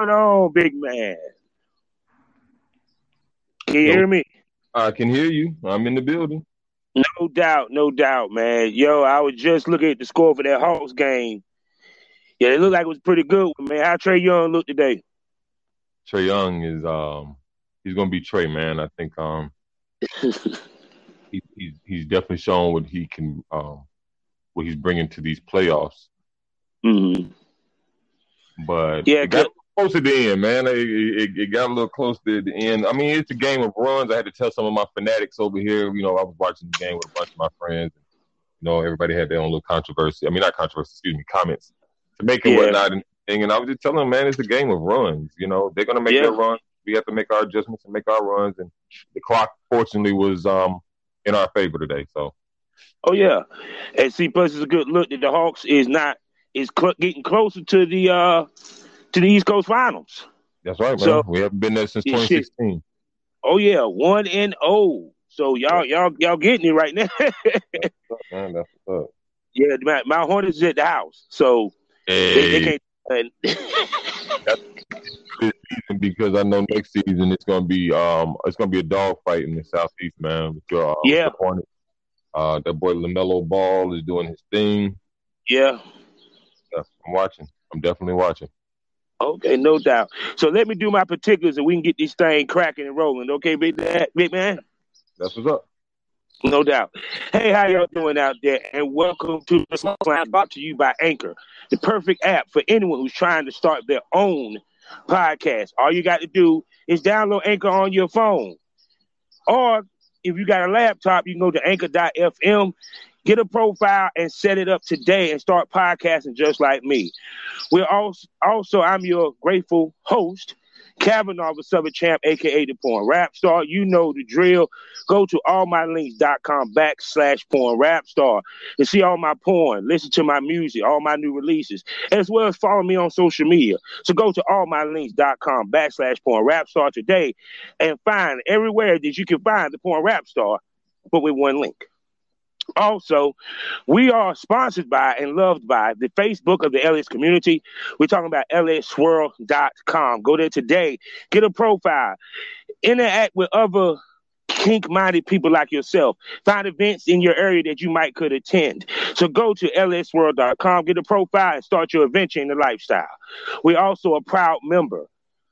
Going on, big man? Can you hear me? I can hear you. I'm in the building. No doubt, no doubt, man. Yo, I was just looking at the score for that Hawks game. Yeah, it looked like it was pretty good, man. How Trae Young look today? Trae Young is um he's gonna be Trae, man. I think um he, he's he's definitely shown what he can um what he's bringing to these playoffs. hmm But Yeah, got. Close to the end, man. It, it, it got a little close to the end. I mean, it's a game of runs. I had to tell some of my fanatics over here. You know, I was watching the game with a bunch of my friends. You know, everybody had their own little controversy. I mean, not controversy, excuse me, comments to make it Yeah. whatnot and thing. And I was just telling them, man, it's a game of runs. You know, they're gonna make Yeah. their runs. We have to make our adjustments and make our runs. And the clock, fortunately, was um in our favor today. So Oh yeah, and see, plus it's a good look that the Hawks is not is cl- getting closer to the uh to the East Coast Finals. that's right, man. So- we haven't been there since Yeah, shit. 2016. Oh yeah, one and oh. So y'all y'all y'all getting it right now. Man, that's what's up. yeah, my, my Hornets is at the house, so they, they can't. because I know next season it's gonna be um it's gonna be a dog fight in the southeast, man. With your, uh, Yeah. the Hornets. Uh, that boy LaMelo Ball is doing his thing. yeah. Yeah, I'm watching. I'm definitely watching. Okay, no doubt. So let me do my particulars and we can get this thing cracking and rolling. Okay, big man, big man. That's what's up. No doubt. Hey, how y'all doing out there? And welcome to the Smoke Lounge brought to you by Anchor, the perfect app for anyone who's trying to start their own podcast. All you got to do is download Anchor on your phone. Or if you got a laptop, you can go to anchor.fm, get a profile, and set it up today and start podcasting just like me. We're also, also I'm your grateful host, Kavanaugh the Southern Champ, aka the Porn Rap Star. You know the drill. Go to allmylinks.com backslash porn rap star and see all my porn, listen to my music, all my new releases, as well as follow me on social media. So go to allmylinks.com backslash porn rap star today and find everywhere that you can find the porn rap star, but with one link. Also, we are sponsored by and loved by the Facebook of the LS community. We're talking about lsworld.com. Go there today, get a profile, interact with other kink-minded people like yourself. Find events in your area that you might could attend. So go to lsworld.com, get a profile, and start your adventure in the lifestyle. We're also a proud member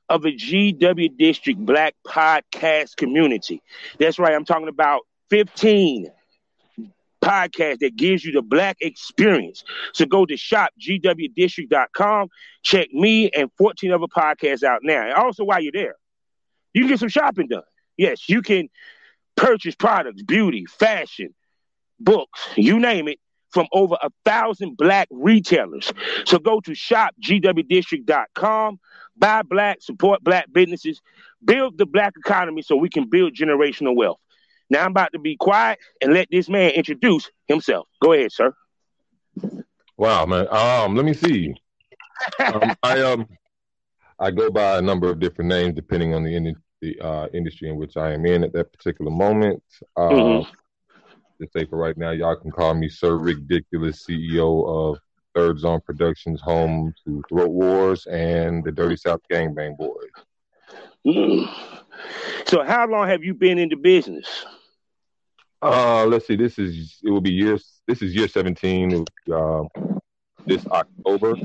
of the GW District Black Podcast Community. That's right, I'm talking about 15 podcast that gives you the black experience. So go to shopgwdistrict.com, check me and 14 other podcasts out now. And also while you're there, you can get some shopping done. Yes, you can purchase products, beauty, fashion, books, you name it, from over a thousand black retailers. So go to shopgwdistrict.com, buy black, support black businesses, build the black economy so we can build generational wealth. Now I'm about to be quiet and let this man introduce himself. Go ahead, sir. Wow, man. Um, let me see. Um, I um, I go by a number of different names depending on the in, the uh, industry in which I am in at that particular moment. Uh, Mhm. Just say for right now, y'all can call me Sir Ridiculous, CEO of Third Zone Productions, home to Throat Wars and the Dirty South Gangbang Boys. Mm. So how long have you been in the business? Uh, let's see. This is it will be years. This is year seventeen. Uh, this October.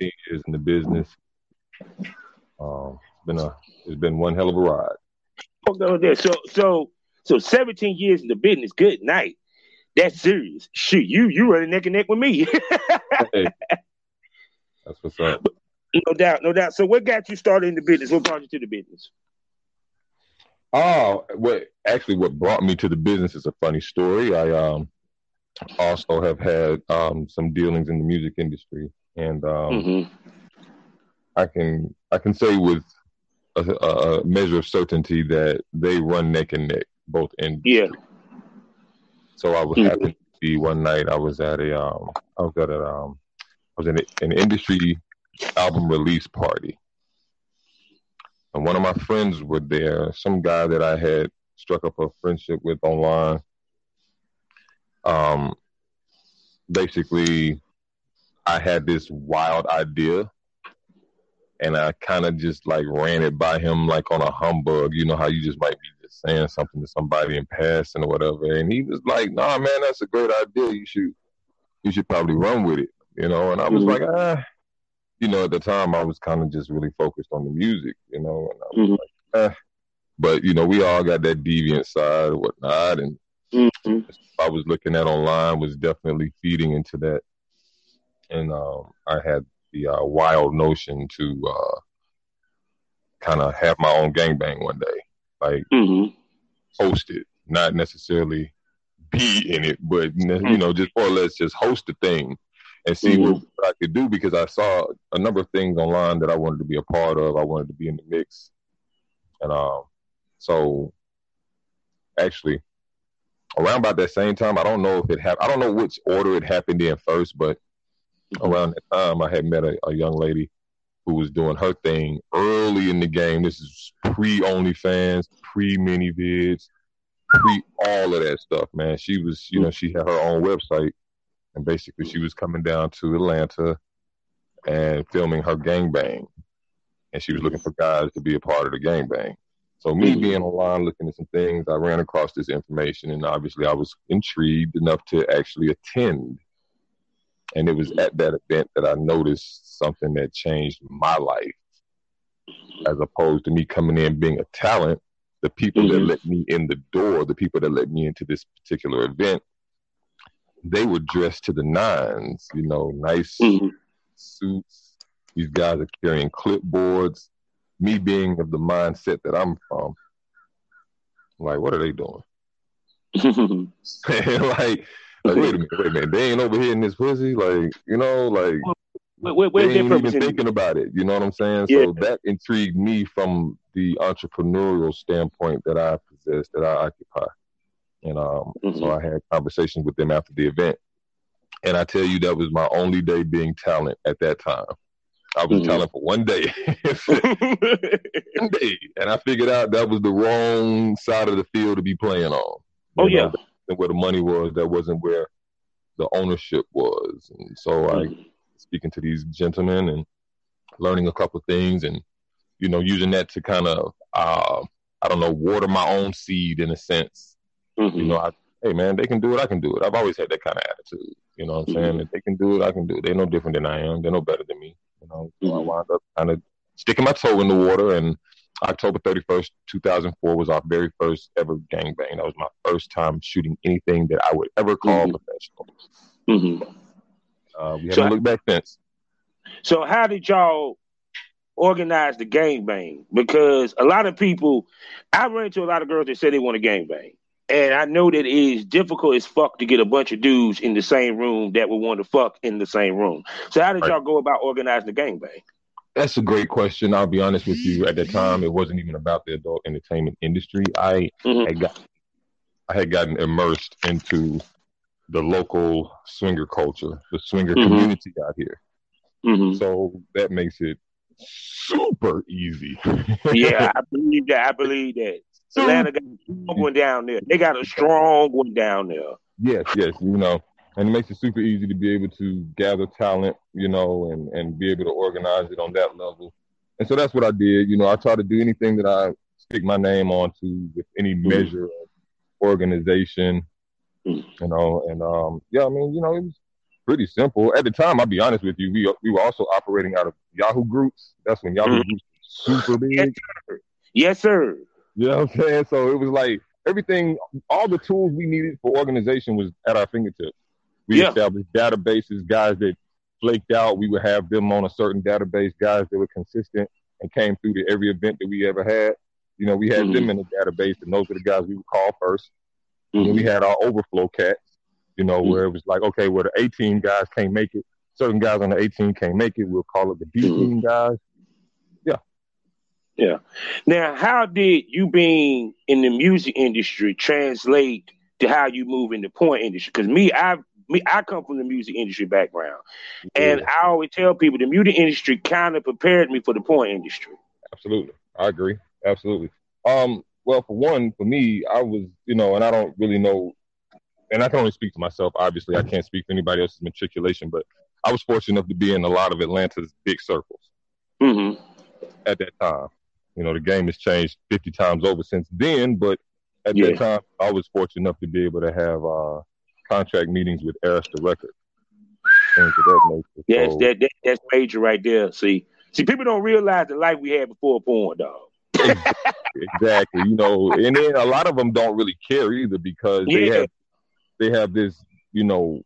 years in the business. Um, it's been a it's been one hell of a ride. Okay, there. So so so 17 years in the business. Good night. That's serious. Shoot, you you running neck and neck with me. hey, that's what's up. No doubt, no doubt. So what got you started in the business? What brought you to the business? Oh, what actually what brought me to the business is a funny story. I um also have had um some dealings in the music industry and um Mm-hmm. I can I can say with a, a measure of certainty that they run neck and neck both in Yeah. So I was Mhm. happened to one night I was at a um I was at a um I was in an industry album release party. And one of my friends were there, some guy that I had struck up a friendship with online. Um basically I had this wild idea and I kind of just like ran it by him like on a humbug. You know how you just might be just saying something to somebody in passing or whatever, and he was like, "Nah, man, that's a great idea. You should, you should probably run with it." You know, and I was Mhm. like, ah, you know, at the time I was kind of just really focused on the music, you know, and I was Mhm. like, eh. But you know, we all got that deviant side or whatnot, and Mm-hmm. I was looking at online was definitely feeding into that, and um, I had the uh, wild notion to uh, kind of have my own gangbang one day, like Mm-hmm. host it, not necessarily be in it, but you know, just more or less just host the thing and see what, what I could do because I saw a number of things online that I wanted to be a part of. I wanted to be in the mix, and um, so actually around about that same time, I don't know if it happened. I don't know which order it happened in first, but around that time, I had met a, a young lady who was doing her thing early in the game. This is pre OnlyFans, pre ManyVids, pre all of that stuff, man. She was, you know, she had her own website, and basically she was coming down to Atlanta and filming her gangbang, and she was looking for guys to be a part of the gangbang. So me Mhm. being online looking at some things, I ran across this information, and obviously I was intrigued enough to actually attend. And it was at that event that I noticed something that changed my life, as opposed to me coming in being a talent. The people that Mhm. let me in the door, the people that let me into this particular event, they were dressed to the nines. You know, nice Mm-hmm. suits. These guys are carrying clipboards. Me being of the mindset that I'm from, like, what are they doing? Like, like, wait a minute, wait a minute. They ain't over here in this pussy. Like, you know, like Where, where, they ain't even thinking about it. You know what I'm saying? Yeah. So that intrigued me from the entrepreneurial standpoint that I possess, that I occupy. And um, so Mhm. I had conversations with them after the event. And I tell you, that was my only day being talent at that time. I was Mhm. talent for one day. one day. And I figured out that was the wrong side of the field to be playing on. oh You know, yeah. wasn't where the money was. That wasn't where the ownership was. And so I Mhm. speaking to these gentlemen and learning a couple things and you know using that to kind of uh, I don't know water my own seed in a sense. Mhm. You know, I, hey man, they can do it, I can do it. I've always had that kind of attitude. You know what I'm saying? Mhm. If they can do it, I can do it. They're no different than I am. They're no better than me. You know, so I Mhm. wound up kind of sticking my toe in the water and October 31st, 2004 was our very first ever gangbang. That was my first time shooting anything that I would ever call Mhm. professional. Uh, we So- haven't looked back since. So how did y'all organize the gangbang? Because a lot of people, I ran into a lot of girls that said they want a gangbang. And I know that it is difficult as fuck to get a bunch of dudes in the same room that would want to fuck in the same room. So how did Right. y'all go about organizing the gangbang? That's a great question. I'll be honest with you. At the time, it wasn't even about the adult entertainment industry. I Mhm. had got, I had gotten immersed into the local swinger culture, the swinger Mhm. community out here. Mhm. So that makes it super easy. Yeah, I believe that. I believe that. Atlanta got a strong one down there. They got a strong one down there. Yes, yes, you know, and it makes it super easy to be able to gather talent, you know, and and be able to organize it on that level. And so that's what I did. You know, I try to do anything that I stick my name onto with any measure of organization, Mm. you know, and um, yeah, I mean, you know, it was pretty simple. At the time, I'll be honest with you, we we were also operating out of Yahoo groups. That's when Yahoo Mhm. groups were super big. Yes, sir. Yes, sir. You know what I'm saying? So it was like everything, all the tools we needed for organization was at our fingertips. We Yeah. established databases, guys that flaked out, we would have them on a certain database, guys that were consistent and came through to every event that we ever had. You know, we had Mhm. them in the database, and those are the guys we would call 1st And Mhm. we had our overflow cats, you know, Mhm. where it was like, okay, well, the 18 guys can't make it. Certain guys on the 18 can't make it. We'll call it the B Mhm. team guys. Yeah. Now, how did you being in the music industry translate to how you move in the porn industry? Because me, I me, I come from the music industry background, and Yeah, I always tell people the music industry kind of prepared me for the porn industry. absolutely. I agree. Absolutely. Um, well, for one, for me, I was, you know, and I don't really know, and I can only speak to myself. Obviously, I can't speak for anybody else's matriculation, but I was fortunate enough to be in a lot of Atlanta's big circles Mm-hmm. at that time. You know, the game has changed 50 times over since then, but at Yeah. that time, I was fortunate enough to be able to have uh, contract meetings with Arista Records. Things of that nature. Yes, So- that, that that's major right there. See, see, people don't realize the life we had before porn, dog. exactly. You know, and then a lot of them don't really care either because they have they have this, you know,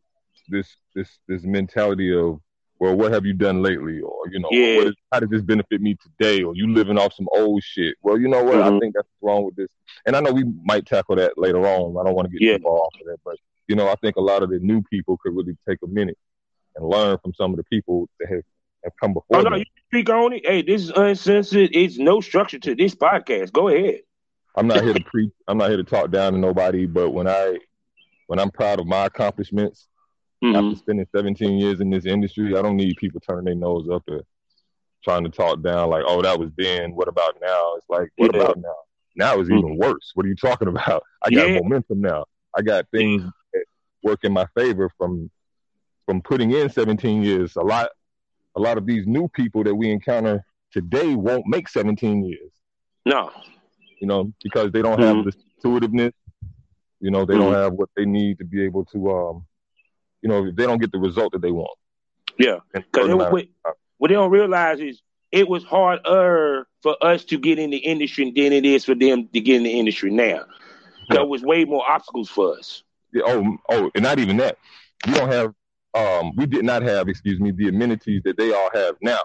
this this this mentality of, well, what have you done lately, or you know, Yeah. what is, how did this benefit me today, or you living off some old shit. Well, you know what? I Mhm. think that's wrong with this, and I know we might tackle that later on. I don't want to get Yeah. too far off of that, but you know, I think a lot of the new people could really take a minute and learn from some of the people that have, have come before Oh no, them. you speak on it. Hey, this is uncensored. It's no structure to this podcast. Go ahead. I'm not here to preach. I'm not here to talk down to nobody. But when I, when I'm proud of my accomplishments Mhm. after spending 17 years in this industry, I don't need people turning their nose up and trying to talk down like, "Oh, that was then. What about now?" It's like, what Yeah. about now? Now is even worse. What are you talking about? I got Yeah. momentum now. I got things that work in my favor from from putting in 17 years. A lot, a lot of these new people that we encounter today won't make 17 years No. you know, because they don't have Mhm. the intuitiveness. You know, they don't have what they need to be able to, um, you know, they don't get the result that they want. Yeah. Because what, what they don't realize is it was harder for us to get in the industry than it is for them to get in the industry now. There was way more obstacles for us. yeah, oh, oh, and not even that. We don't have, um, we did not have, excuse me, the amenities that they all have now.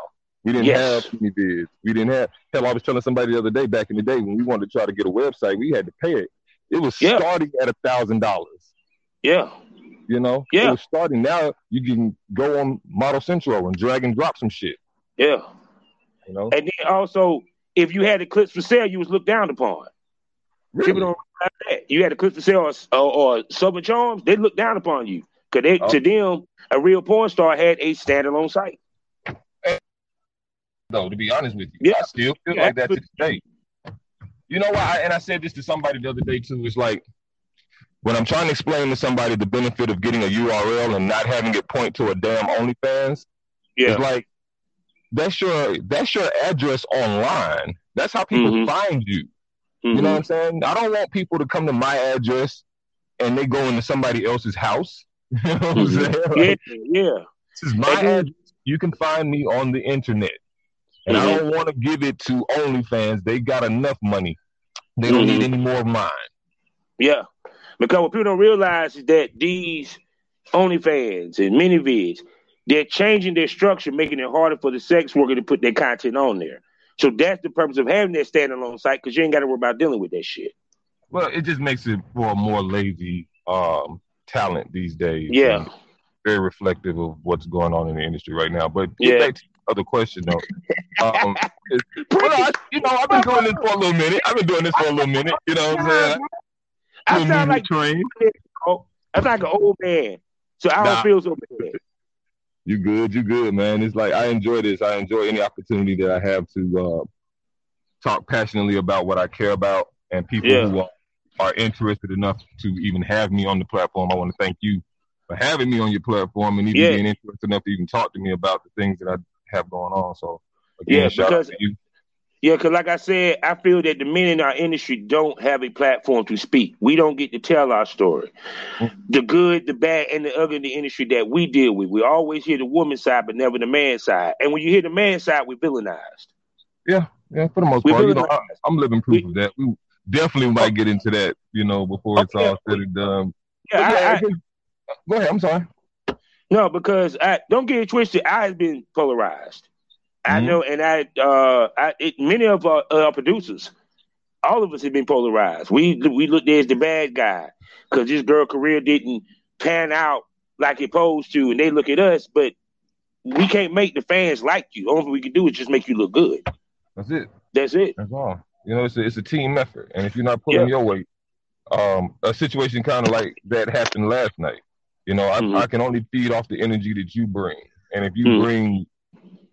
We didn't Yes. have any bids. We didn't have. Hell, I was telling somebody the other day, back in the day, when we wanted to try to get a website, we had to pay it. It was Yeah. starting at a thousand dollars. Yeah. You know, Yeah. it was starting. Now you can go on ModelCentro and drag and drop some shit. Yeah. You know, And then also, if you had the clips for sale, you was looked down upon. Really? People don't realize that. You had the clips for sale or, or, or Southern Charms, they looked down upon you. Because Oh. to them, a real porn star had a standalone site. though, to be honest with you. Yeah. I still feel Yeah, like that to this day. You know why? And I said this to somebody the other day too. It's like when I'm trying to explain to somebody the benefit of getting a URL and not having it point to a damn OnlyFans, Yeah. it's like that's your that's your address online. That's how people Mhm. find you. Mhm. You know what I'm saying? I don't want people to come to my address and they go into somebody else's house. You know what I'm Mhm. saying? Yeah, yeah. This is my address. You can find me on the internet. And I Mhm. don't want to give it to OnlyFans. They got enough money. They don't need any more of mine. Yeah. Because what people don't realize is that these OnlyFans and ManyVids, they're changing their structure, making it harder for the sex worker to put their content on there. So that's the purpose of having that standalone site because you ain't got to worry about dealing with that shit. Well, it just makes it for a more lazy um, talent these days. Yeah. And very reflective of what's going on in the industry right now. But Yeah. back to the other question though. Um, well, I, you know, I've been doing this for a little minute. I've been doing this for a little minute. You know what I'm saying? I sound like train. oh, I'm like an old man, so I don't Nah. feel so bad. You good, you good, man. It's like I enjoy this. I enjoy any opportunity that I have to uh, talk passionately about what I care about, and people Yeah. who are, are interested enough to even have me on the platform. I want to thank you for having me on your platform and even Yeah. being interested enough to even talk to me about the things that I have going on. So again, Yeah, shout because- out to you. Yeah, because like I said, I feel that the men in our industry don't have a platform to speak. We don't get to tell our story. The good, the bad, and the ugly in the industry that we deal with. We always hear the woman side, but never the man side. And when you hear the man side, we villainized. Yeah, yeah, for the most part. You know, I, am living proof we, of that. We definitely might oh. get into that, you know, before it's all said and done. Yeah, yeah I, I, go ahead. I'm sorry. No, because I don't get it twisted. I have been polarized. I mm-hmm. know, and I, uh, I it, many of our, uh, producers, all of us have been polarized. We we looked there as the bad guy because this girl career didn't pan out like it posed to, and they look at us, but we can't make the fans like you. All we can do is just make you look good. That's it. That's it. That's all. You know, it's a, it's a team effort, and if you're not pulling yeah. your weight, um, a situation kind of like that happened last night. You know, I, mm-hmm. I, can only feed off the energy that you bring, and if you mm-hmm. bring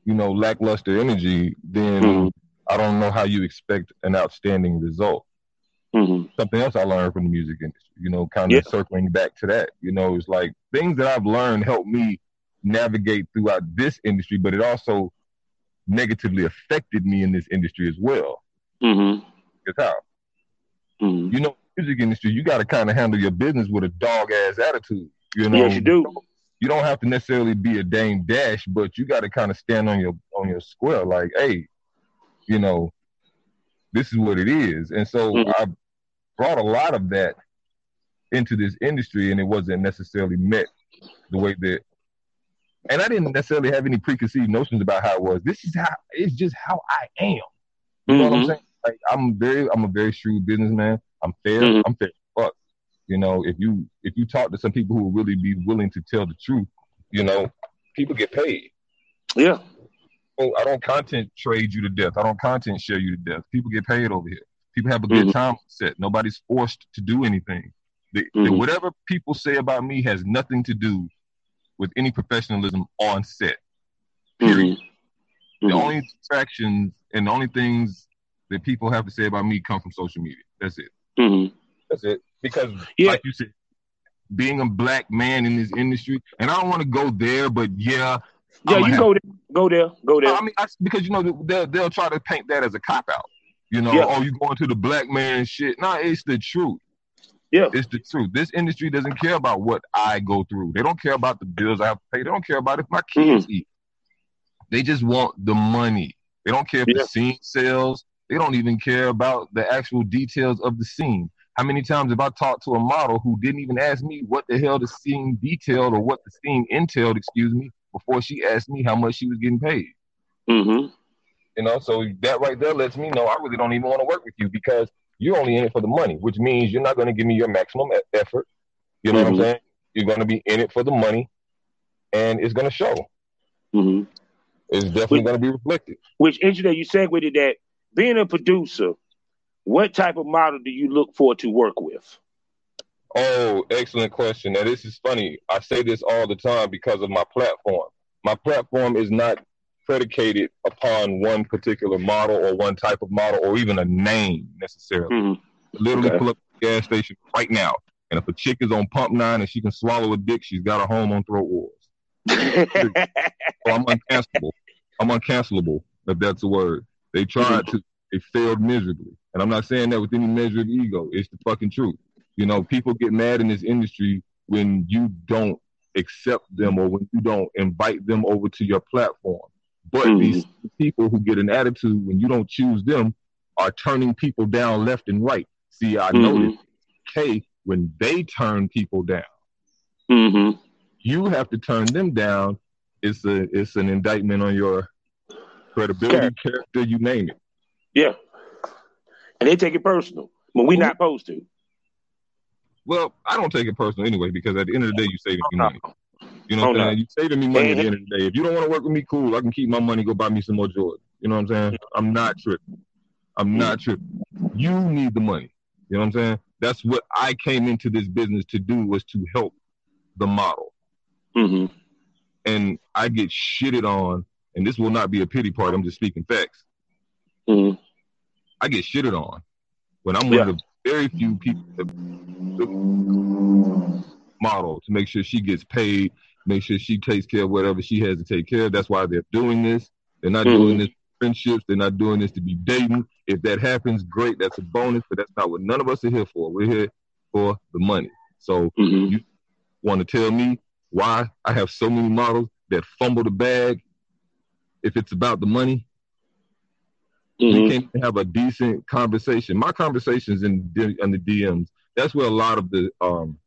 you know, lackluster energy, then mm-hmm. I don't know how you expect an outstanding result. Mm-hmm. Something else I learned from the music industry, you know, kind of yeah. circling back to that, you know, it's like things that I've learned help me navigate throughout this industry, but it also negatively affected me in this industry as well. Mm-hmm. How, mm-hmm. you know, music industry, you got to kind of handle your business with a dog ass attitude. You know, yes, you do you don't have to necessarily be a Dame Dash, but you got to kind of stand on your on your square, like, hey, you know, this is what it is. And so mm-hmm. I brought a lot of that into this industry, and it wasn't necessarily met the way that. And I didn't necessarily have any preconceived notions about how it was. This is how it's just how I am. You mm-hmm. know what I'm mm-hmm. saying? Like I'm very, I'm a very shrewd businessman. I'm fair. Mm-hmm. I'm fair you know, if you if you talk to some people who will really be willing to tell the truth, you know, people get paid. Yeah. Oh, I don't content trade you to death. I don't content share you to death. People get paid over here. People have a good mm-hmm. time set. Nobody's forced to do anything. The, mm-hmm. the, whatever people say about me has nothing to do with any professionalism on set. Period. Mm-hmm. The only distractions and the only things that people have to say about me come from social media. That's it. Mm-hmm. That's it because, yeah. like you said, being a black man in this industry, and I don't want to go there, but yeah. Yeah, you have, go there, go there, go there. I mean, I, because you know they'll they'll try to paint that as a cop out. You know, yeah. oh, you going to the black man shit? Nah, it's the truth. Yeah, it's the truth. This industry doesn't care about what I go through. They don't care about the bills I have to pay. They don't care about if my kids mm-hmm. eat. They just want the money. They don't care if yeah. the scene sells. They don't even care about the actual details of the scene. How many times have I talked to a model who didn't even ask me what the hell the scene detailed or what the scene entailed, excuse me, before she asked me how much she was getting paid? Mm-hmm. You know, so that right there lets me know I really don't even want to work with you because you're only in it for the money, which means you're not going to give me your maximum effort. You know mm-hmm. what I'm mm-hmm. saying? You're going to be in it for the money, and it's going to show. Mm-hmm. It's definitely going to be reflected. Which interesting, you segued to that being a producer what type of model do you look for to work with? Oh, excellent question. Now, this is funny. I say this all the time because of my platform. My platform is not predicated upon one particular model or one type of model or even a name necessarily. Mm-hmm. Literally okay. pull up the gas station right now. And if a chick is on pump nine and she can swallow a dick, she's got a home on throat wars. so I'm uncancelable. I'm uncancelable, if that's a word. They tried mm-hmm. to, they failed miserably. And I'm not saying that with any measure of ego. It's the fucking truth. You know, people get mad in this industry when you don't accept them or when you don't invite them over to your platform. But mm-hmm. these people who get an attitude when you don't choose them are turning people down left and right. See, I mm-hmm. noticed K when they turn people down. Mm-hmm. You have to turn them down. It's a it's an indictment on your credibility, character, you name it. Yeah and they take it personal when we're not supposed to. Well, I don't take it personal anyway because at the end of the day, you saving me money. You know what I'm saying? You saving me money at the end of the day. If you don't want to work with me, cool. I can keep my money, go buy me some more Jordan. You know what I'm saying? I'm not tripping. I'm not tripping. You need the money. You know what I'm saying? That's what I came into this business to do was to help the model. Mm-hmm. And I get shitted on, and this will not be a pity part. I'm just speaking facts. Mm-hmm. I get shitted on when I'm yeah. one of the very few people that model to make sure she gets paid, make sure she takes care of whatever she has to take care of. That's why they're doing this. They're not mm-hmm. doing this friendships. They're not doing this to be dating. If that happens, great. That's a bonus, but that's not what none of us are here for. We're here for the money. So Mhm. you want to tell me why I have so many models that fumble the bag if it's about the money? We Mhm. can't have a decent conversation. My conversations in in the DMs. That's where a lot of the um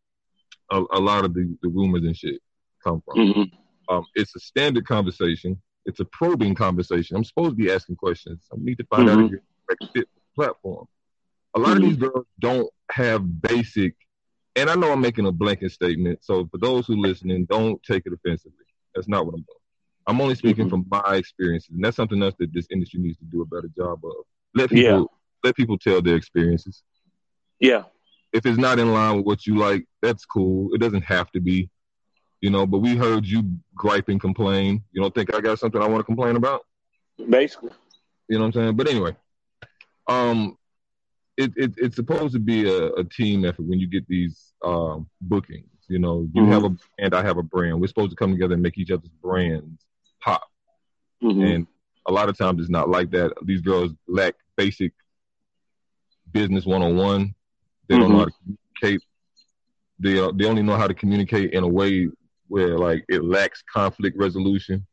a, a lot of the, the rumors and shit come from. Mhm. Um, it's a standard conversation. It's a probing conversation. I'm supposed to be asking questions. I need to find out Mhm. if you're the fit platform. A lot of Mhm. these girls don't have basic, and I know I'm making a blanket statement. So for those who listening, don't take it offensively. That's not what I'm doing. I'm only speaking Mhm. from my experiences, and that's something else that this industry needs to do a better job of. Let people Yeah. let people tell their experiences. Yeah. If it's not in line with what you like, that's cool. It doesn't have to be, you know. But we heard you gripe and complain. You don't think I got something I want to complain about? Basically. You know what I'm saying? But anyway, um, it, it it's supposed to be a, a team effort when you get these um bookings. You know, you Mhm. have a brand, I have a brand. We're supposed to come together and make each other's brands. Mhm. And a lot of times it's not like that. These girls lack basic business one on one. They don't know how to communicate. They uh, they only know how to communicate in a way where like it lacks conflict resolution.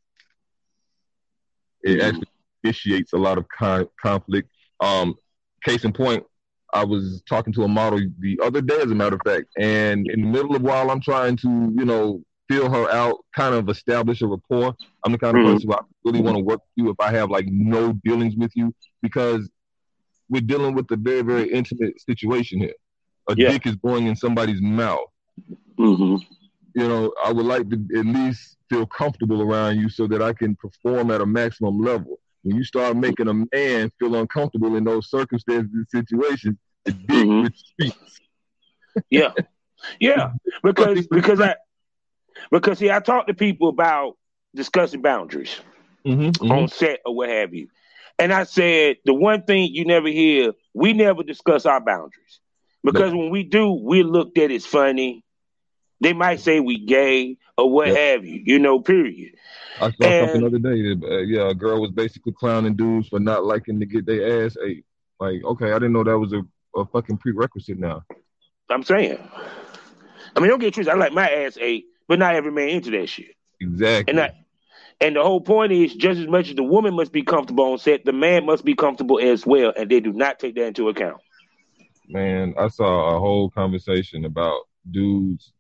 It Mhm. actually initiates a lot of con- conflict. Um, case in point, I was talking to a model the other day, as a matter of fact, and in the middle of while I'm trying to, you know, feel her out, kind of establish a rapport. I'm the kind of Mhm. person who I really want to work with you if I have like no dealings with you because we're dealing with a very, very intimate situation here. A Yeah. dick is going in somebody's mouth. Mhm. You know, I would like to at least feel comfortable around you so that I can perform at a maximum level. When you start making a man feel uncomfortable in those circumstances and situations, the dick Mhm. retreats. Yeah. Yeah. Because because I because see I talk to people about discussing boundaries Mm-hmm, on set or what have you. And I said the one thing you never hear, we never discuss our boundaries. Because when we do, we're looked at as funny. They might say we gay or what Yep. have you, you know, period. I saw And- something the other day. That, uh, yeah, a girl was basically clowning dudes for not liking to get their ass ate. Like, okay, I didn't know that was a, a fucking prerequisite now. I'm saying. I mean, don't get twisted. I like my ass ate, but not every man into that shit. Exactly. And I, and the whole point is just as much as the woman must be comfortable on set, the man must be comfortable as well, and they do not take that into account. Man, I saw a whole conversation about dudes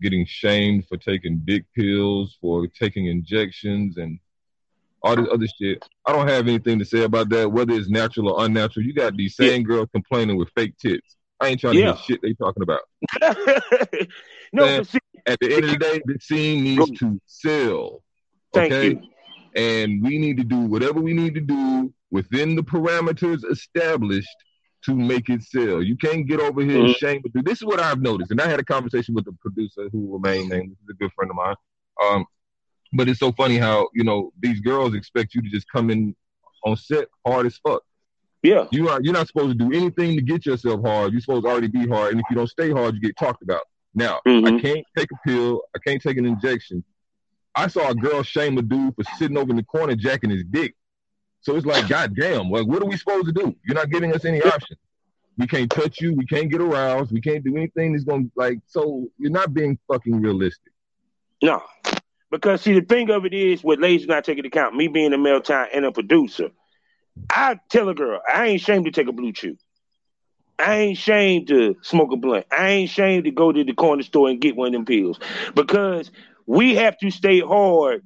getting shamed for taking dick pills, for taking injections, and all this other shit. I don't have anything to say about that, whether it's natural or unnatural. You got these same girls complaining with fake tits. I ain't trying to Yeah. hear shit they talking about. no, Man, but see, At the end of the day, the scene needs to sell. thank okay? you. and we need to do whatever we need to do within the parameters established to make it sell. You can't get over here and Mhm. shame. But this is what I've noticed, and I had a conversation with the producer who will remain named. This is a good friend of mine. Um, but it's so funny how you know these girls expect you to just come in on set hard as fuck. Yeah, You are you're not supposed to do anything to get yourself hard. You're supposed to already be hard, and if you don't stay hard, you get talked about. Now, I Mhm. can't take a pill. I can't take an injection. I saw a girl shame a dude for sitting over in the corner jacking his dick. So it's like, goddamn, like what are we supposed to do? You're not giving us any options. We can't touch you. We can't get aroused. We can't do anything that's gonna like. So you're not being fucking realistic. no. Because see, the thing of it is, what ladies not take into account, me being a male time and a producer, I tell a girl, I ain't ashamed to take a BlueChew. I ain't ashamed to smoke a blunt. I ain't ashamed to go to the corner store and get one of them pills. Because we have to stay hard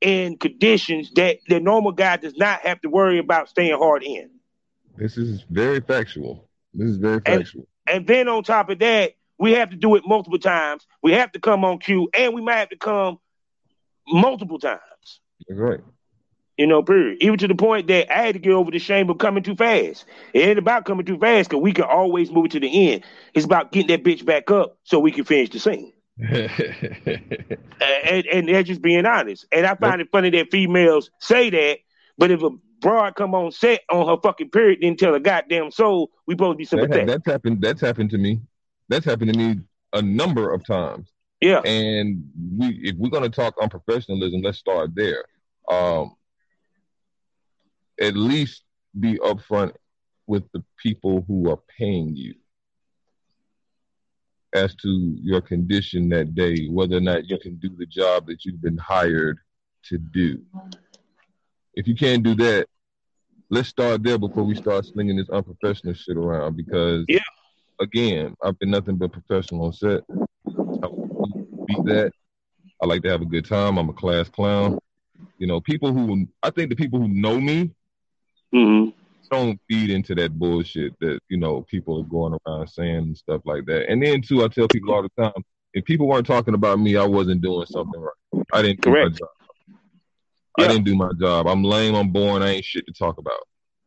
in conditions that the normal guy does not have to worry about staying hard in. This is very factual. This is very And- factual. And then on top of that, we have to do it multiple times. We have to come on cue, and we might have to come multiple times. That's right. You know, period. Even to the point that I had to get over the shame of coming too fast. It ain't about coming too fast because we can always move it to the end. It's about getting that bitch back up so we can finish the scene. And, and that's just being honest. And I find it funny that females say that, but if a broad come on set on her fucking period, then tell a goddamn soul, we supposed to be That, sympathetic. that's happened. That's happened to me. That's happened to me a number of times. yeah. And we, if we're gonna talk unprofessionalism, let's start there. Um, at least be upfront with the people who are paying you as to your condition that day, whether or not you can do the job that you've been hired to do. If you can't do that, let's start there before we start slinging this unprofessional shit around because Yeah. again, I've been nothing but professional on set. I beat that. I like to have a good time. I'm a class clown. You know, people who I think the people who know me Mm-hmm. don't feed into that bullshit that you know people are going around saying and stuff like that. And then too, I tell people all the time, if people weren't talking about me, I wasn't doing something right. I didn't do Correct. my job. Yeah. I didn't do my job. I'm lame. I'm boring. I ain't shit to talk about.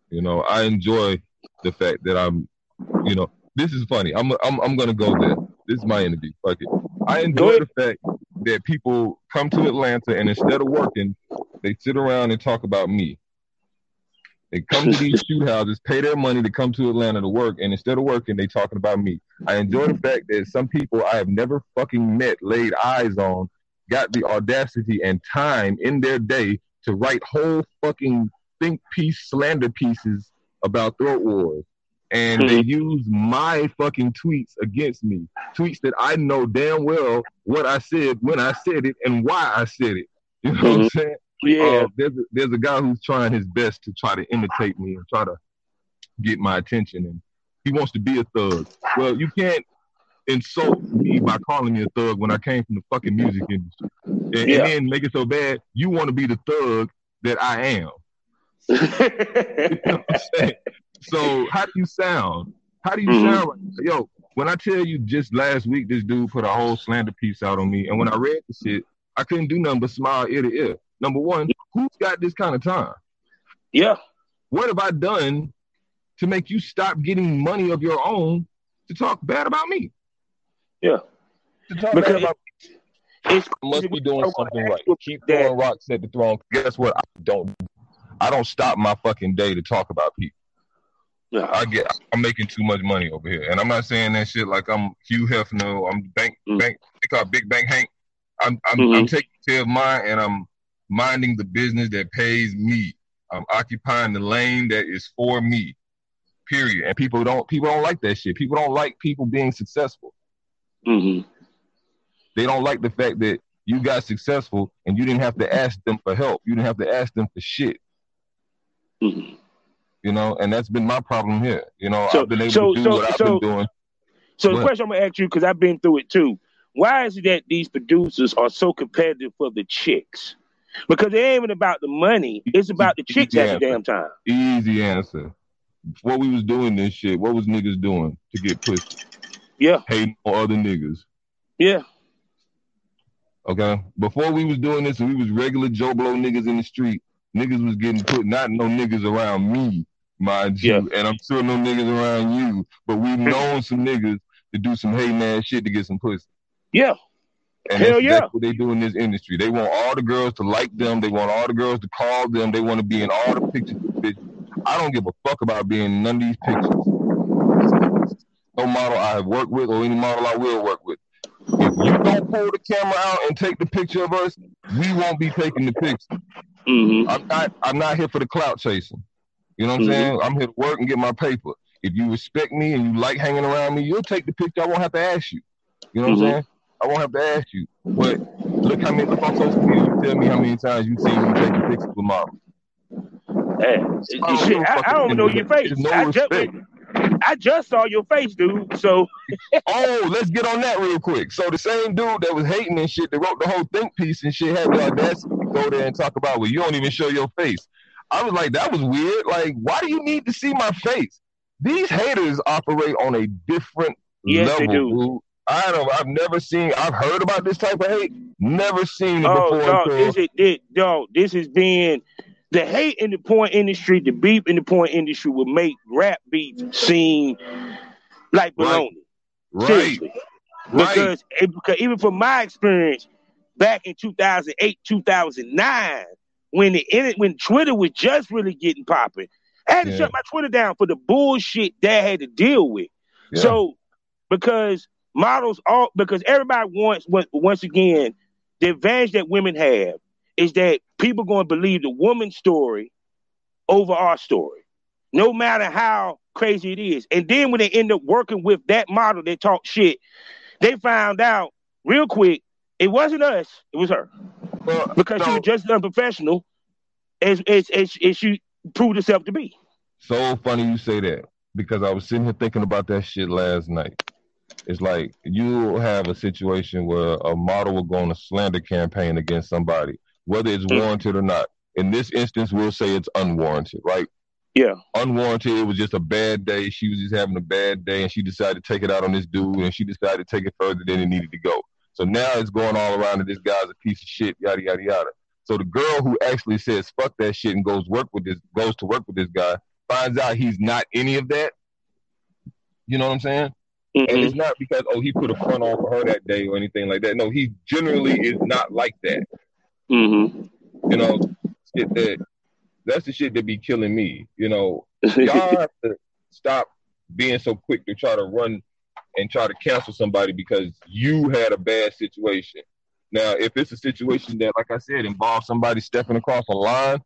You know, I enjoy the fact that I'm. You know, this is funny. I'm I'm I'm gonna go there. This is my interview. Fuck it. I enjoy the fact that people come to Atlanta and instead of working, they sit around and talk about me. They come to these shoot houses, pay their money to come to Atlanta to work, and instead of working, they talking about me. I enjoy the fact that some people I have never fucking met, laid eyes on, got the audacity and time in their day to write whole fucking think piece slander pieces about throat wars. And they mm-hmm. use my fucking tweets against me. Tweets that I know damn well what I said, when I said it, and why I said it. You know what I'm mm-hmm. saying? Yeah. Uh, there's a, there's a guy who's trying his best to try to imitate me and try to get my attention, and he wants to be a thug. Well, you can't insult me by calling me a thug when I came from the fucking music industry, and, and then make it so bad you want to be the thug that I am. You know what I'm? So how do you sound? How do you Mhm. sound? Yo, when I tell you just last week, this dude put a whole slander piece out on me, and when I read the shit, I couldn't do nothing but smile ear to ear. Number one, who's got this kind of time? yeah. What have I done to make you stop getting money of your own to talk bad about me? Yeah. To talk Because bad about It's I must be doing something right. Keep throwing rocks at the throne. Guess what? I don't. I don't stop my fucking day to talk about people. Yeah. I get. I'm making too much money over here, and I'm not saying that shit like I'm Hugh Hefner. I'm bank Mm. bank. They call it Big Bank Hank. I'm I'm, Mhm. I'm taking care of mine, and I'm minding the business that pays me. I'm occupying the lane that is for me. Period. And people don't people don't like that shit. People don't like people being successful. Mm-hmm. They don't like the fact that you got successful and you didn't have to ask them for help. You didn't have to ask them for shit. Mm-hmm. You know, and that's been my problem here. You know, So- I've been able so- to do so- what I've been doing. So Go the ahead. question I'm gonna ask you, because I've been through it too. Why is it that these producers are so competitive for the chicks? Because it ain't even about the money; it's about the chicks at the damn time. Easy answer. What we was doing this shit, what was niggas doing to get pushed? Yeah, Hating on other niggas. yeah, Okay? Before we was doing this and we was regular Joe Blow niggas in the street, niggas was getting put, not no niggas around me, mind you, and I'm sure no niggas around you, but we known some niggas to do some hating ass shit to get some pussy. yeah. And Hell that's, yeah. that's what they do in this industry. They want all the girls to like them. They want all the girls to call them. They want to be in all the pictures. Bitch, I don't give a fuck about being in none of these pictures. No model I have worked with or any model I will work with. If you don't pull the camera out and take the picture of us, we won't be taking the picture. Mm-hmm. I'm not. I'm not here for the clout chasing. You know what I'm Mhm. saying? I'm here to work and get my paper. If you respect me and you like hanging around me, you'll take the picture. I won't have to ask you. You know what Mhm. I'm saying? I won't have to ask you. But look how many look on social media. Tell me how many times you seen me taking pictures with models. Hey, I don't shit, give a I, don't know your of the day. face. No I just. I just saw your face, dude. So Oh, let's get on that real quick. So the same dude that was hating and shit, that wrote the whole think piece and shit, had the audacity to go there and talk about, well, you don't even show your face. I was like, that was weird. Like, why do you need to see my face? These haters operate on a different Yes, level, they do. dude. I don't. I've never seen. I've heard about this type of hate. Never seen it Oh before. until- this is this, no, this has been the hate in the porn industry, the beef in the porn industry will make rap beef seem like baloney. right, Seriously. right. Because, it- because even from my experience back in 2008, 2009, when the when Twitter was just really getting popping, I had to Yeah. shut my Twitter down for the bullshit that I had to deal with. Yeah. So because models all because everybody wants once once again the advantage that women have is that people going to believe the woman's story over our story, no matter how crazy it is. And then when they end up working with that model they talk shit, they found out real quick it wasn't us, it was her. Well, because so, she was just unprofessional as, as, as, as she proved herself to be. So funny you say that because I was sitting here thinking about that shit last night. It's like you have a situation where a model will go on a slander campaign against somebody, whether it's mm. warranted or not. In this instance, we'll say it's unwarranted, right? Yeah. Unwarranted. It was just a bad day. She was just having a bad day and she decided to take it out on this dude and she decided to take it further than it needed to go. So now it's going all around that this guy's a piece of shit, yada yada yada. So the girl who actually says fuck that shit and goes work with this goes to work with this guy finds out he's not any of that. You know what I'm saying? Mm-hmm. And it's not because oh he put a front on for her that day or anything like that. No, he generally is not like that. Mm-hmm. You know, shit that that's the shit that be killing me. You know, y'all have to stop being so quick to try to run and try to cancel somebody because you had a bad situation. Now, if it's a situation that, like I said, involves somebody stepping across a line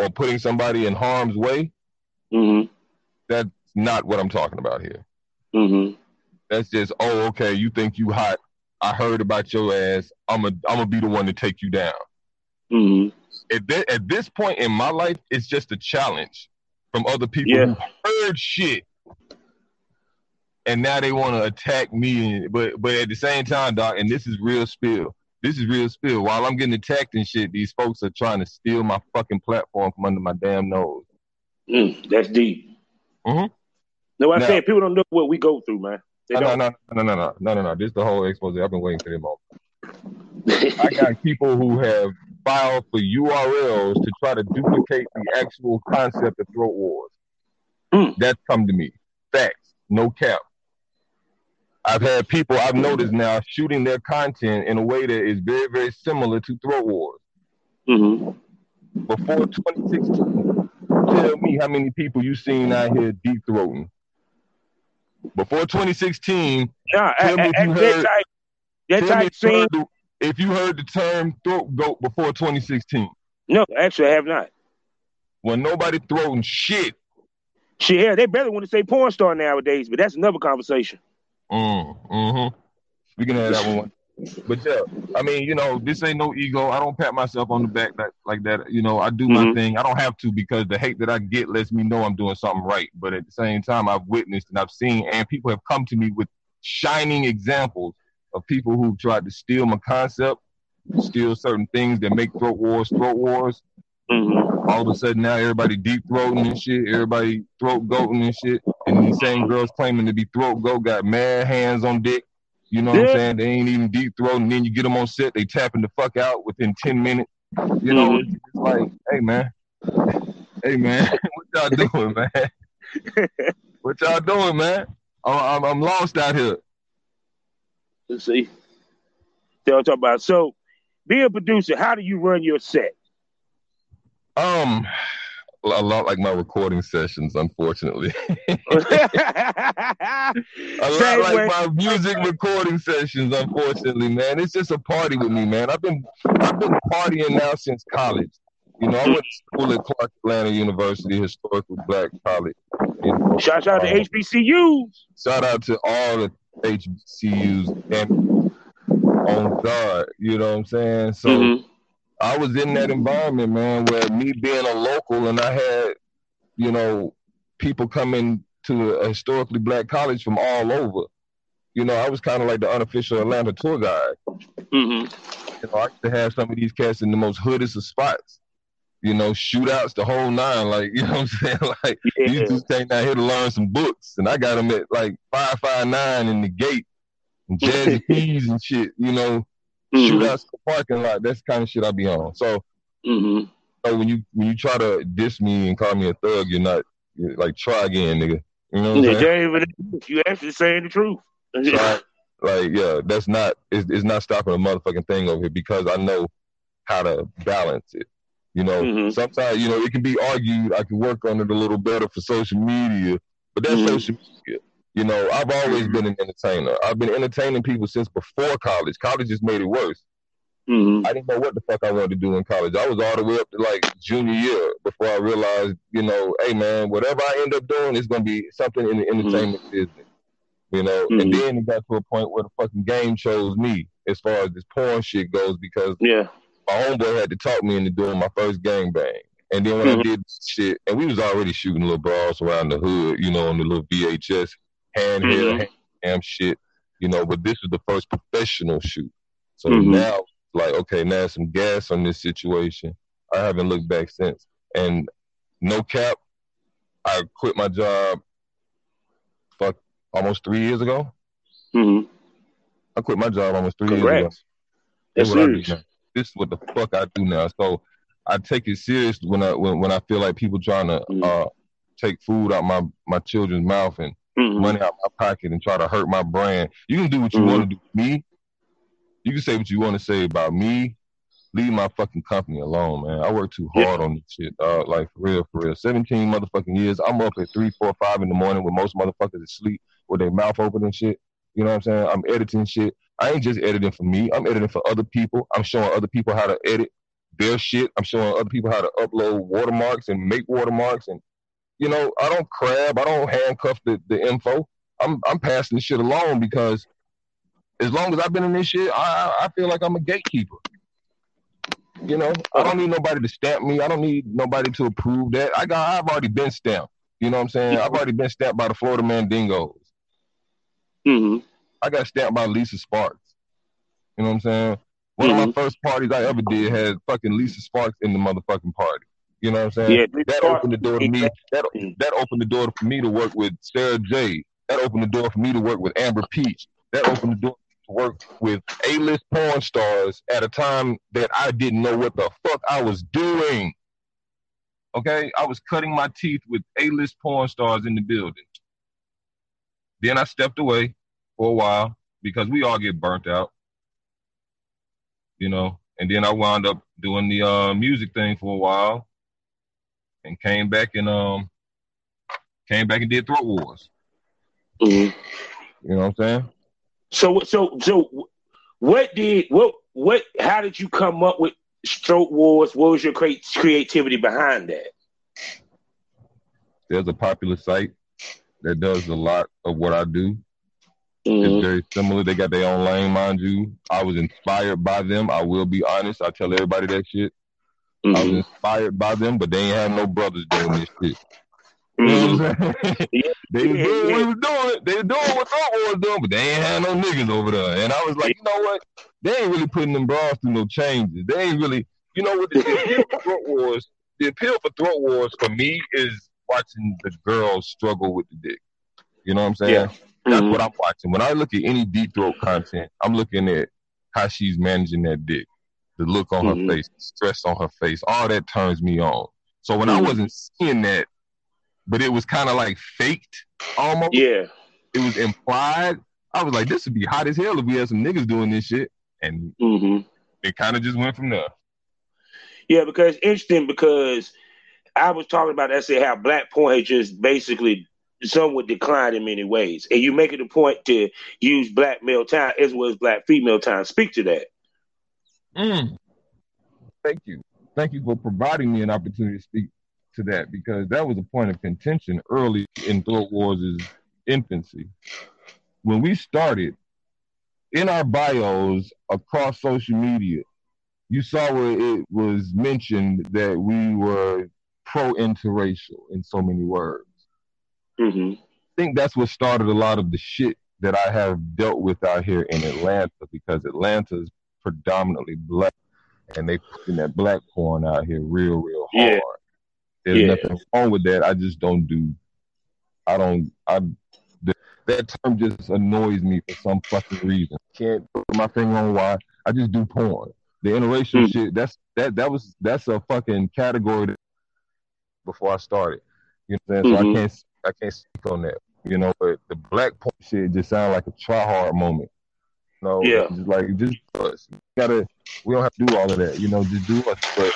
or putting somebody in harm's way, mm-hmm. that's not what I'm talking about here. Mm-hmm. That's just, oh, okay, you think you hot. I heard about your ass. I'm a, I'm gonna be the one to take you down. Mm-hmm. At, th- at this point in my life, it's just a challenge from other people yeah. who heard shit and now they want to attack me. But but at the same time, doc, and this is real spill. This is real spill. While I'm getting attacked and shit, these folks are trying to steal my fucking platform from under my damn nose. Mm, that's deep. Mm-hmm. No, I'm saying people don't know what we go through, man. no, no, no, no, no, no, no, no, no. This is the whole expose. I've been waiting for this moment. I got people who have filed for URLs to try to duplicate the actual concept of throat wars. Mm. That's come to me. Facts, no cap. I've had people I've noticed now shooting their content in a way that is very, very similar to Throat Wars. Mm-hmm. Before 2016, tell me how many people you've seen out here deep throating. Before 2016, yeah, tell me if you heard, that type, heard the, if you heard the term throat goat before 2016. No, actually, I have not. When nobody throwing shit. Shit, yeah, they better want to say porn star nowadays, but that's another conversation. Mm, mm-hmm. We can have that one. But yeah, I mean, you know, this ain't no ego. I don't pat myself on the back like, like that. You know, I do mm-hmm. my thing. I don't have to because the hate that I get lets me know I'm doing something right. But at the same time, I've witnessed and I've seen, and people have come to me with shining examples of people who've tried to steal my concept, steal certain things that make throat wars throat wars, Mm-hmm. All of a sudden now everybody deep throating and shit, everybody throat goating and shit. And these same girls claiming to be throat goat got mad hands on dick. You know what yeah. I'm saying? They ain't even deep throating. Then you get them on set, they tapping the fuck out within 10 minutes. You know, mm-hmm. it's like, hey man, hey man, what y'all doing, man? what y'all doing, man? I'm, I'm, lost out here. Let's see. They'll talk about so being a producer, how do you run your set? Um, a lot like my recording sessions, unfortunately. a lot like my music recording sessions, unfortunately, man. It's just a party with me, man. I've been I've been partying now since college. You know, I went to school at Clark Atlanta University, Historical black college. You know, shout out um, to HBCUs. Shout out to all the HBCUs and on God. You know what I'm saying? So. Mm-hmm I was in that environment, man, where me being a local and I had, you know, people coming to a historically black college from all over. You know, I was kind of like the unofficial Atlanta tour guide. Mm-hmm. You know, I used to have some of these cats in the most hoodest of spots. You know, shootouts, the whole nine. Like, you know what I'm saying? Like, yeah. these just came down here to learn some books, and I got them at like five five nine in the gate, and Jazzy Keys and shit. You know, mm-hmm. shootouts in the parking lot. That's the kind of shit I be on. So, mm-hmm. so when you when you try to diss me and call me a thug, you're not you're like try again, nigga. You know what I'm saying? You actually saying the truth. Like yeah, that's not it's, it's not stopping a motherfucking thing over here because I know how to balance it. You know, mm-hmm. sometimes you know it can be argued. I can work on it a little better for social media, but that's mm-hmm. social media. You know, I've always mm-hmm. been an entertainer. I've been entertaining people since before college. College just made it worse. Mm-hmm. I didn't know what the fuck I wanted to do in college. I was all the way up to like junior year before I realized, you know, hey man, whatever I end up doing is gonna be something in the mm-hmm. entertainment mm-hmm. business. You know, mm-hmm. and then it got to a point where the fucking game chose me as far as this porn shit goes because yeah, my homeboy had to talk me into doing my first gang bang. And then when I mm-hmm. did shit, and we was already shooting little bras around the hood, you know, on the little VHS handheld mm-hmm. hand shit, you know. But this is the first professional shoot, so mm-hmm. now like, okay, now some gas on this situation. I haven't looked back since. And no cap, I quit my job. Fuck, almost three years ago. Mm-hmm. I quit my job almost three Congrats. years ago. That's what This is what the fuck I do now. So I take it serious when I when, when I feel like people trying to mm-hmm. uh, take food out my my children's mouth and mm-hmm. money out of my pocket and try to hurt my brand. You can do what you mm-hmm. want to do. With me, you can say what you want to say about me. Leave my fucking company alone, man. I work too hard yeah. on this shit, dog. Like for real, for real. Seventeen motherfucking years. I'm up at three, four, five in the morning when most motherfuckers asleep with their mouth open and shit. You know what I'm saying? I'm editing shit. I ain't just editing for me. I'm editing for other people. I'm showing other people how to edit their shit. I'm showing other people how to upload watermarks and make watermarks. And you know, I don't crab. I don't handcuff the, the info. I'm I'm passing the shit along because as long as I've been in this shit, I I feel like I'm a gatekeeper. You know, I don't need nobody to stamp me. I don't need nobody to approve that. I got I've already been stamped. You know what I'm saying? I've already been stamped by the Florida Mandingos. Mm-hmm. I got stamped by Lisa Sparks. You know what I'm saying? One mm-hmm. of my mm-hmm. first parties I ever did had fucking Lisa Sparks in the motherfucking party. You know what I'm saying? Yeah, that opened the door to me. That, that opened the door for me to work with Sara Jay. That opened the door for me to work with Amber Peach. That opened the door to work with A-list porn stars at a time that I didn't know what the fuck I was doing. Okay, I was cutting my teeth with A-list porn stars in the building. Then I stepped away for a while because we all get burnt out, you know. And then I wound up doing the uh, music thing for a while, and came back and um came back and did Throat Wars. Mm-hmm. You know what I'm saying? So so so what did what what how did you come up with Throat Wars? What was your cre- creativity behind that? There's a popular site that does a lot of what I do. Mm-hmm. It's very similar. They got their own lane, mind you. I was inspired by them. I will be honest. I tell everybody that shit. Mm-hmm. I was inspired by them, but they ain't have no brothers doing this shit. Mm-hmm. they was doing what he was doing. They were doing what Throat was doing, but they ain't had no niggas over there. And I was like, you know what? They ain't really putting them bras through no changes. They ain't really, you know what? The, the appeal for Throat Wars, the appeal for Throat Wars for me is watching the girls struggle with the dick. You know what I'm saying? Yeah. That's mm-hmm. what I'm watching. When I look at any deep throat content, I'm looking at how she's managing that dick, the look on mm-hmm. her face, the stress on her face. All that turns me on. So when mm-hmm. I wasn't seeing that but it was kind of like faked almost. Yeah. It was implied. I was like, this would be hot as hell if we had some niggas doing this shit. And mm-hmm. it kind of just went from there. Yeah, because interesting because I was talking about that, say how black porn has just basically somewhat declined in many ways. And you make it a point to use black male time as well as black female time. Speak to that. Mm. Thank you. Thank you for providing me an opportunity to speak to that because that was a point of contention early in Throat Wars' infancy. When we started, in our bios across social media, you saw where it was mentioned that we were pro interracial in so many words. Mm-hmm. I think that's what started a lot of the shit that I have dealt with out here in Atlanta because Atlanta is predominantly black and they putting that black porn out here real, real hard. Yeah. There's yeah. nothing wrong with that. I just don't do. I don't. I that term just annoys me for some fucking reason. Can't put my finger on why. I just do porn. The interracial mm. shit. That's that. That was that's a fucking category. That, before I started, you know, what I'm saying? Mm-hmm. so I can't I can't speak on that. You know, but the black porn shit just sounds like a try hard moment. Know, yeah. just like just us. We gotta. We don't have to do all of that. You know, just do us. But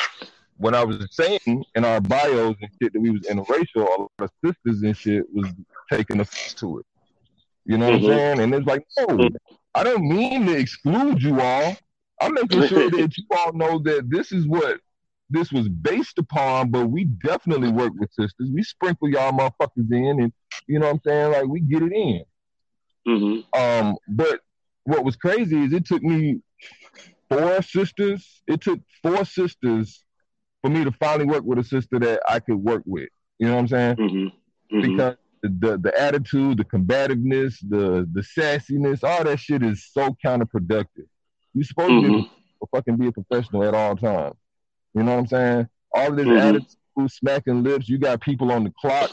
when I was saying in our bios and shit that we was interracial, a lot of sisters and shit was taking offense to it. You know mm-hmm. what I'm mm-hmm. saying? And it's like, no, I don't mean to exclude you all. I'm making sure that you all know that this is what this was based upon, but we definitely work with sisters. We sprinkle y'all motherfuckers in, and you know what I'm saying? Like we get it in. Mm-hmm. Um, but what was crazy is it took me four sisters. It took four sisters for me to finally work with a sister that I could work with. You know what I'm saying? Mm-hmm. Mm-hmm. Because the, the attitude, the combativeness, the the sassiness, all that shit is so counterproductive. You're supposed to be Mhm. able to fucking be a professional at all times. You know what I'm saying? All of this Mhm. attitude, smacking lips, you got people on the clock.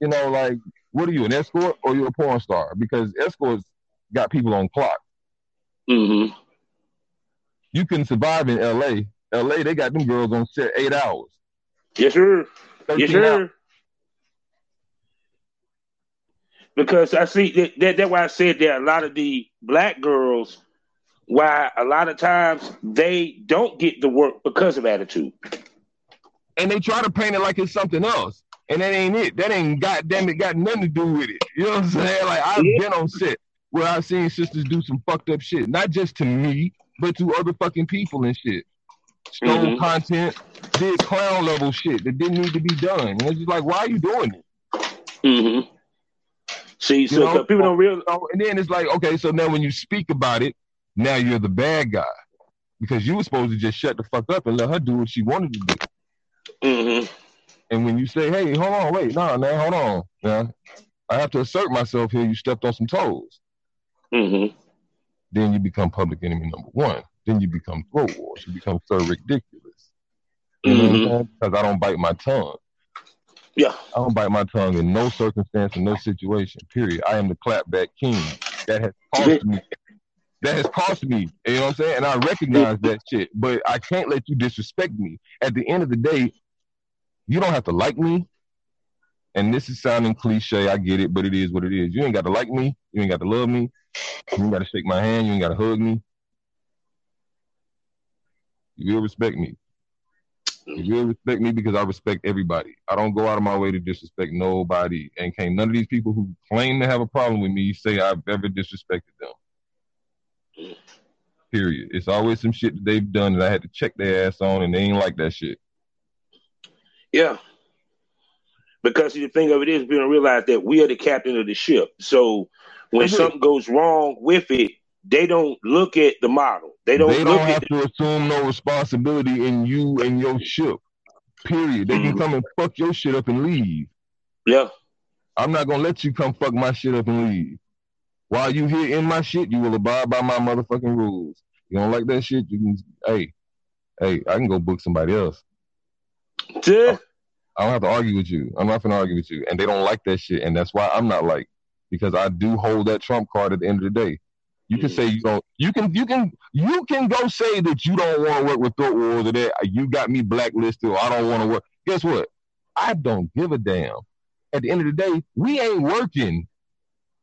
You know, like, what are you, an escort or you're a porn star? Because escorts got people on clock. Mm-hmm. You can survive in LA. LA, they got them girls on set eight hours. Yes, sir. 13 Yes, hours. sir. Because I see that, that that's why I said that a lot of the black girls, why a lot of times they don't get the work because of attitude. And they try to paint it like it's something else. And that ain't it. That ain't goddamn it got nothing to do with it. You know what I'm saying? Like I've Yeah. been on set where I've seen sisters do some fucked up shit. Not just to me, but to other fucking people and shit. Stole Mhm. content, did clown level shit that didn't need to be done. And it's just like, why are you doing it? Mm-hmm. See, so You know? 'cause people don't realize. And then it's like, okay, so now when you speak about it, now you're the bad guy. Because you were supposed to just shut the fuck up and let her do what she wanted to do. Mm-hmm. And when you say, hey, hold on, wait, nah, man, hold on. Now, I have to assert myself here. You stepped on some toes. Mm-hmm. Then you become public enemy number one. Then you become throat wars. You become so ridiculous. You know what I'm. Because I don't bite my tongue. Yeah. I don't bite my tongue in no circumstance, in no situation, period. I am the clapback king. That has cost me. That has cost me. You know what I'm saying? And I recognize that shit. But I can't let you disrespect me. At the end of the day, you don't have to like me. And this is sounding cliche, I get it, but it is what it is. You ain't got to like me. You ain't got to love me. You ain't got to shake my hand. You ain't got to hug me. You will respect me. You will respect me because I respect everybody. I don't go out of my way to disrespect nobody. And can't none of these people who claim to have a problem with me say I've ever disrespected them. Period. It's always some shit that they've done that I had to check their ass on, and they ain't like that shit. Yeah. Because see, the thing of it is, we don't realize that we are the captain of the ship. So when Mhm. something goes wrong with it, they don't look at the model. They don't They don't have to assume no responsibility in you and your ship. Period. They can Mhm. come and fuck your shit up and leave. Yeah. I'm not gonna let you come fuck my shit up and leave. While you here in my shit, you will abide by my motherfucking rules. You don't like that shit, you can hey, hey, I can go book somebody else. Duh. I don't have to argue with you. I'm not gonna argue with you. And they don't like that shit, and that's why I'm not like because I do hold that trump card at the end of the day. You can say you don't. You can. You can. You can go say that you don't want to work with Throat Wars or that you got me blacklisted or I don't want to work. Guess what? I don't give a damn. At the end of the day, we ain't working,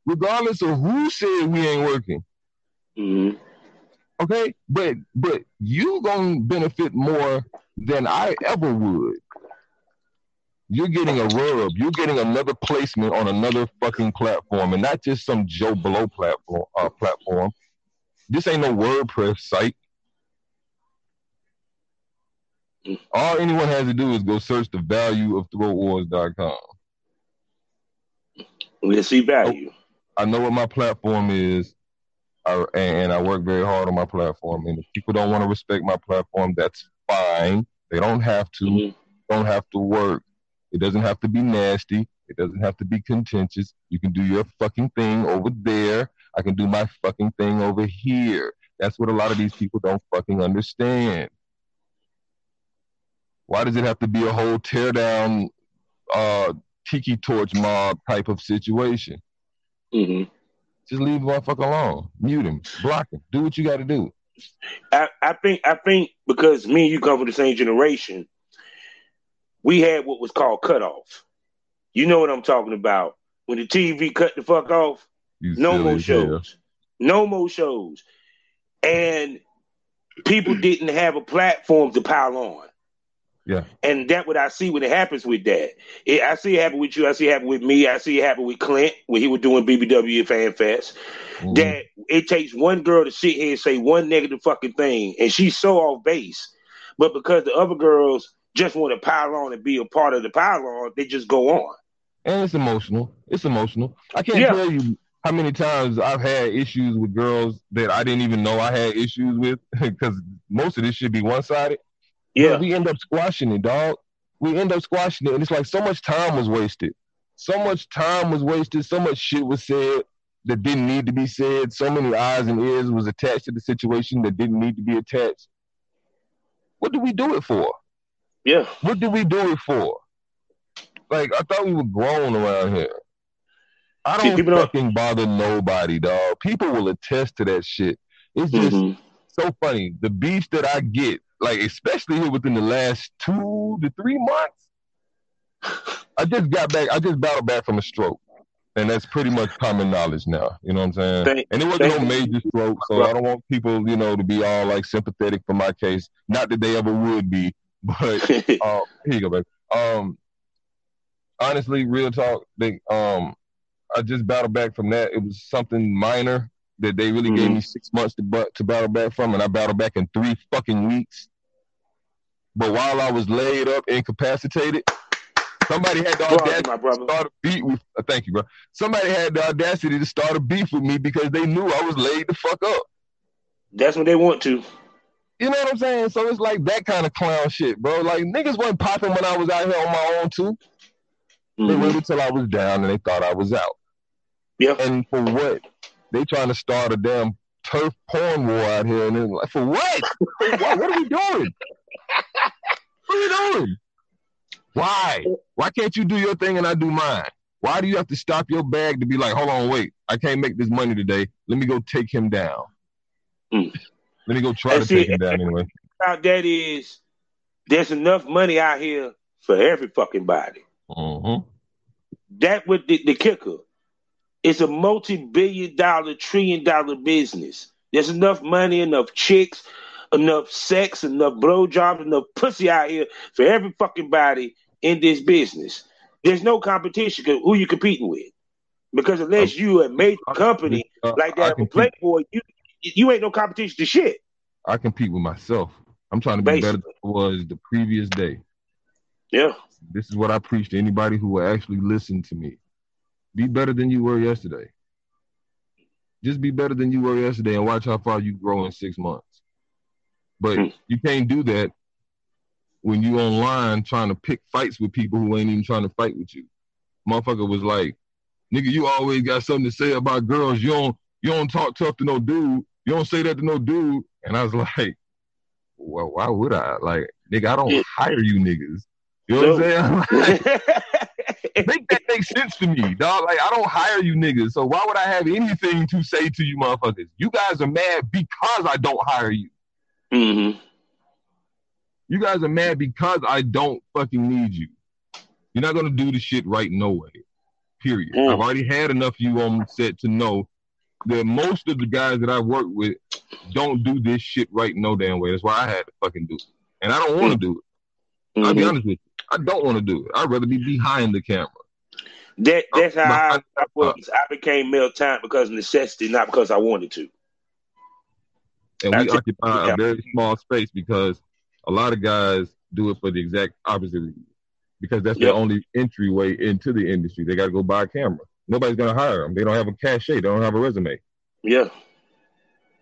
regardless of who said we ain't working. Mhm. Okay, but but you gonna benefit more than I ever would. You're getting a rub. You're getting another placement on another fucking platform, and not just some Joe Blow platform. Uh, platform. This ain't no WordPress site. All anyone has to do is go search the value of throatwars.com. Let's see value. I know what my platform is, I, and I work very hard on my platform. And if people don't want to respect my platform, that's fine. They don't have to. Mhm. Don't have to work. It doesn't have to be nasty. It doesn't have to be contentious. You can do your fucking thing over there. I can do my fucking thing over here. That's what a lot of these people don't fucking understand. Why does it have to be a whole tear down, uh, tiki torch mob type of situation? Mhm. Just leave the motherfucker alone. Mute him. Block him. Do what you got to do. I, I think I think because me and you come from the same generation, we had what was called cutoff. You know what I'm talking about. When the TV cut the fuck off, You no more shows. No more shows. And people didn't have a platform to pile on. Yeah. And that what I see when it happens with that. It, I see it happen with you. I see it happen with me. I see it happen with Clint when he was doing BBW Fan Fest. Mhm. That it takes one girl to sit here and say one negative fucking thing, and she's so off base. But because the other girls just want to pile on and be a part of the pile on, they just go on. and it's emotional. It's emotional. I can't Yeah. tell you how many times I've had issues with girls that I didn't even know I had issues with because most of this should be one sided. Yeah. we end up squashing it, dog. We end up squashing it, and it's like so much time was wasted. So much time was wasted. So much shit was said that didn't need to be said. So many eyes and ears was attached to the situation that didn't need to be attached. What do we do it for? Yeah. What did we do it for? Like I thought we were grown around here. I don't don't- fucking bother nobody, dog. People will attest to that shit. It's just Mhm. so funny. The beef that I get, like especially here within the last two to three months. I just got back. I just battled back from a stroke, and that's pretty much common knowledge now. You know what I'm saying? Thank- and it wasn't no major stroke, so I don't want people, you know, to be all like sympathetic for my case. Not that they ever would be, but um, here you go, baby. Um, honestly, real talk. They um, I just battled back from that. It was something minor that they really gave Mhm. me six months to but to battle back from, and I battled back in three fucking weeks. But while I was laid up, incapacitated, somebody had the Brother, audacity my to start a beef with. Uh, thank you, bro. Somebody had the audacity to start a beef with me because they knew I was laid the fuck up. That's what they want to. You know what I'm saying? So it's like that kind of clown shit, bro. Like niggas wasn't popping when I was out here on my own too. They Mhm. waited till I was down and they thought I was out. Yeah. And for what? They trying to start a damn turf porn war out here, and then like, for what? For what? What are we doing? What are we doing? Why? Why can't you do your thing and I do mine? Why do you have to stop your bag to be like, hold on, wait, I can't make this money today. Let me go take him down. Mm. Let me go try And to see, take him down anyway. Out that is, there's enough money out here for every fucking body. Mm-hmm. That with the, the kicker. It's a multi-billion dollar, trillion dollar business. There's enough money, enough chicks, enough sex, enough blowjobs, enough pussy out here for every fucking body in this business. There's no competition. Who you competing with? Because unless you a major company Uh, like that Playboy, you you ain't no competition to shit. I compete with myself. I'm trying to be better than I was the previous day. Yeah. This is what I preach to anybody who will actually listen to me. Be better than you were yesterday. Just be better than you were yesterday and watch how far you grow in six months. But Hmm. you can't do that when you online trying to pick fights with people who ain't even trying to fight with you. Motherfucker was like, nigga, you always got something to say about girls. You don't you don't talk tough to no dude. You don't say that to no dude. And I was like, well, why would I? Like, nigga, I don't hire you niggas. You know what I'm saying? make that make sense to me, dog. Like I don't hire you niggas, so why would I have anything to say to you, motherfuckers? You guys are mad because I don't hire you. hmm You guys are mad because I don't fucking need you. You're not gonna do the shit right no way. Period. Mm. I've already had enough of you on set to know that most of the guys that I work with don't do this shit right no damn way. That's why I had to fucking do it, and I don't want to mm. do it. I'll be mm-hmm. honest with you. I don't want to do it. I'd rather be behind the camera. That that's how I, I uh, was. I became male time because of necessity, not because I wanted to. and we occupy a very small space because a lot of guys do it for the exact opposite reason. Because that's Yep. their only entryway into the industry. They got to go buy a camera. Nobody's gonna hire them. They don't have a cachet. They don't have a resume. Yeah,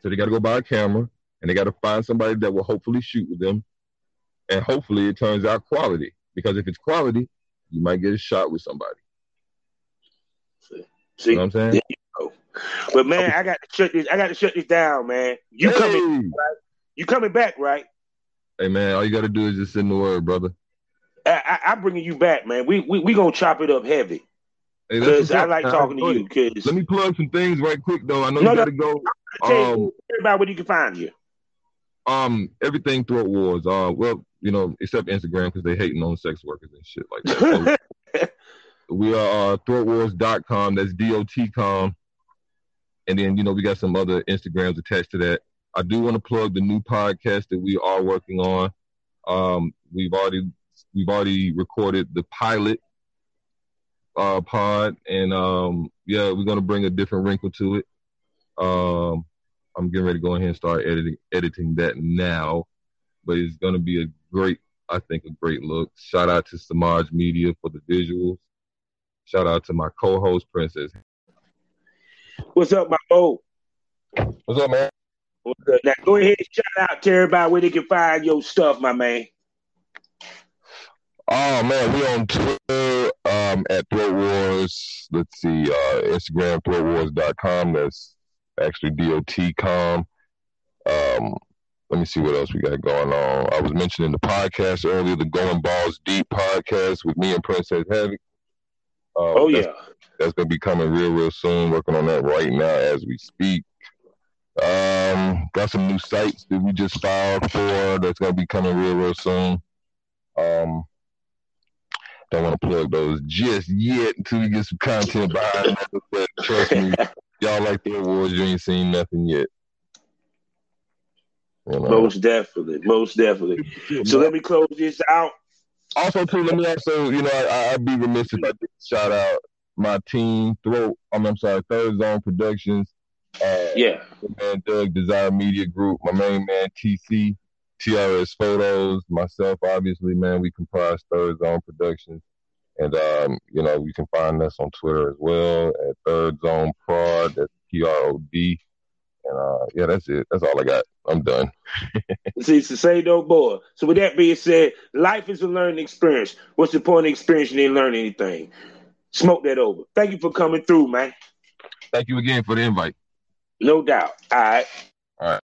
So they got to go buy a camera, and they got to find somebody that will hopefully shoot with them, and hopefully it turns out quality. Because if it's quality, you might get a shot with somebody. see. You know what I'm saying? But man, I got to shut this. I got to shut this down, man. You hey! coming? You coming back, right? Hey man, all you got to do is just send the word, brother. I, I, I'm bringing you back, man. We we we gonna chop it up heavy Hey, because I like talking to you. Because Let me plug some things right quick though. I know No, you got to go. tell Um, everybody where you can find you. um everything throat wars uh well you know except instagram because they hating on sex workers and shit like that so we are uh throatwars.com that's dot-com and then you know we got some other instagrams attached to that i do want to plug the new podcast that we are working on Um, we've already we've already recorded the pilot uh, pod, and um, yeah, we're gonna bring a different wrinkle to it. Um, I'm getting ready to go ahead and start editing editing that now, but it's gonna be a great, I think, a great look. Shout out to Samaj Media for the visuals. Shout out to my co-host Princess. What's up, my boy? What's up, man? What's up? Now go ahead and shout out to everybody where they can find your stuff, my man. Oh man, we on Twitter um, at Throat Wars. Let's see, uh, Instagram throatwars.com. That's actually dot com. Um, let me see what else we got going on. I was mentioning the podcast earlier, the Going Balls Deep podcast with me and Princess Havoc. Um, oh yeah, that's gonna be coming real, real soon. Working on that right now as we speak. Um, got some new sites that we just filed for. That's gonna be coming real, real soon. Um, don't want to plug those just yet until we get some content behind. But trust me, y'all like the awards, you ain't seen nothing yet. You know? Most definitely, most definitely. So let me close this out. Also, too, let me also, you know, I, would be remiss if I didn't shout out my team, Throat. I I'm sorry, Third Zone Productions. Uh, yeah. Man, Doug, Desire Media Group. My main man, TC. TRS Photos, myself, obviously, man, we comprise Third Zone Productions. And, um, you know, you can find us on Twitter as well at Third Zone Prod. That's P R O D. And, uh, yeah, that's it. That's all I got. I'm done. See, it's the same no more. So, with that being said, life is a learning experience. What's the point of experience? You didn't learn anything. Smoke that over. Thank you for coming through, man. Thank you again for the invite. No doubt. All right. All right.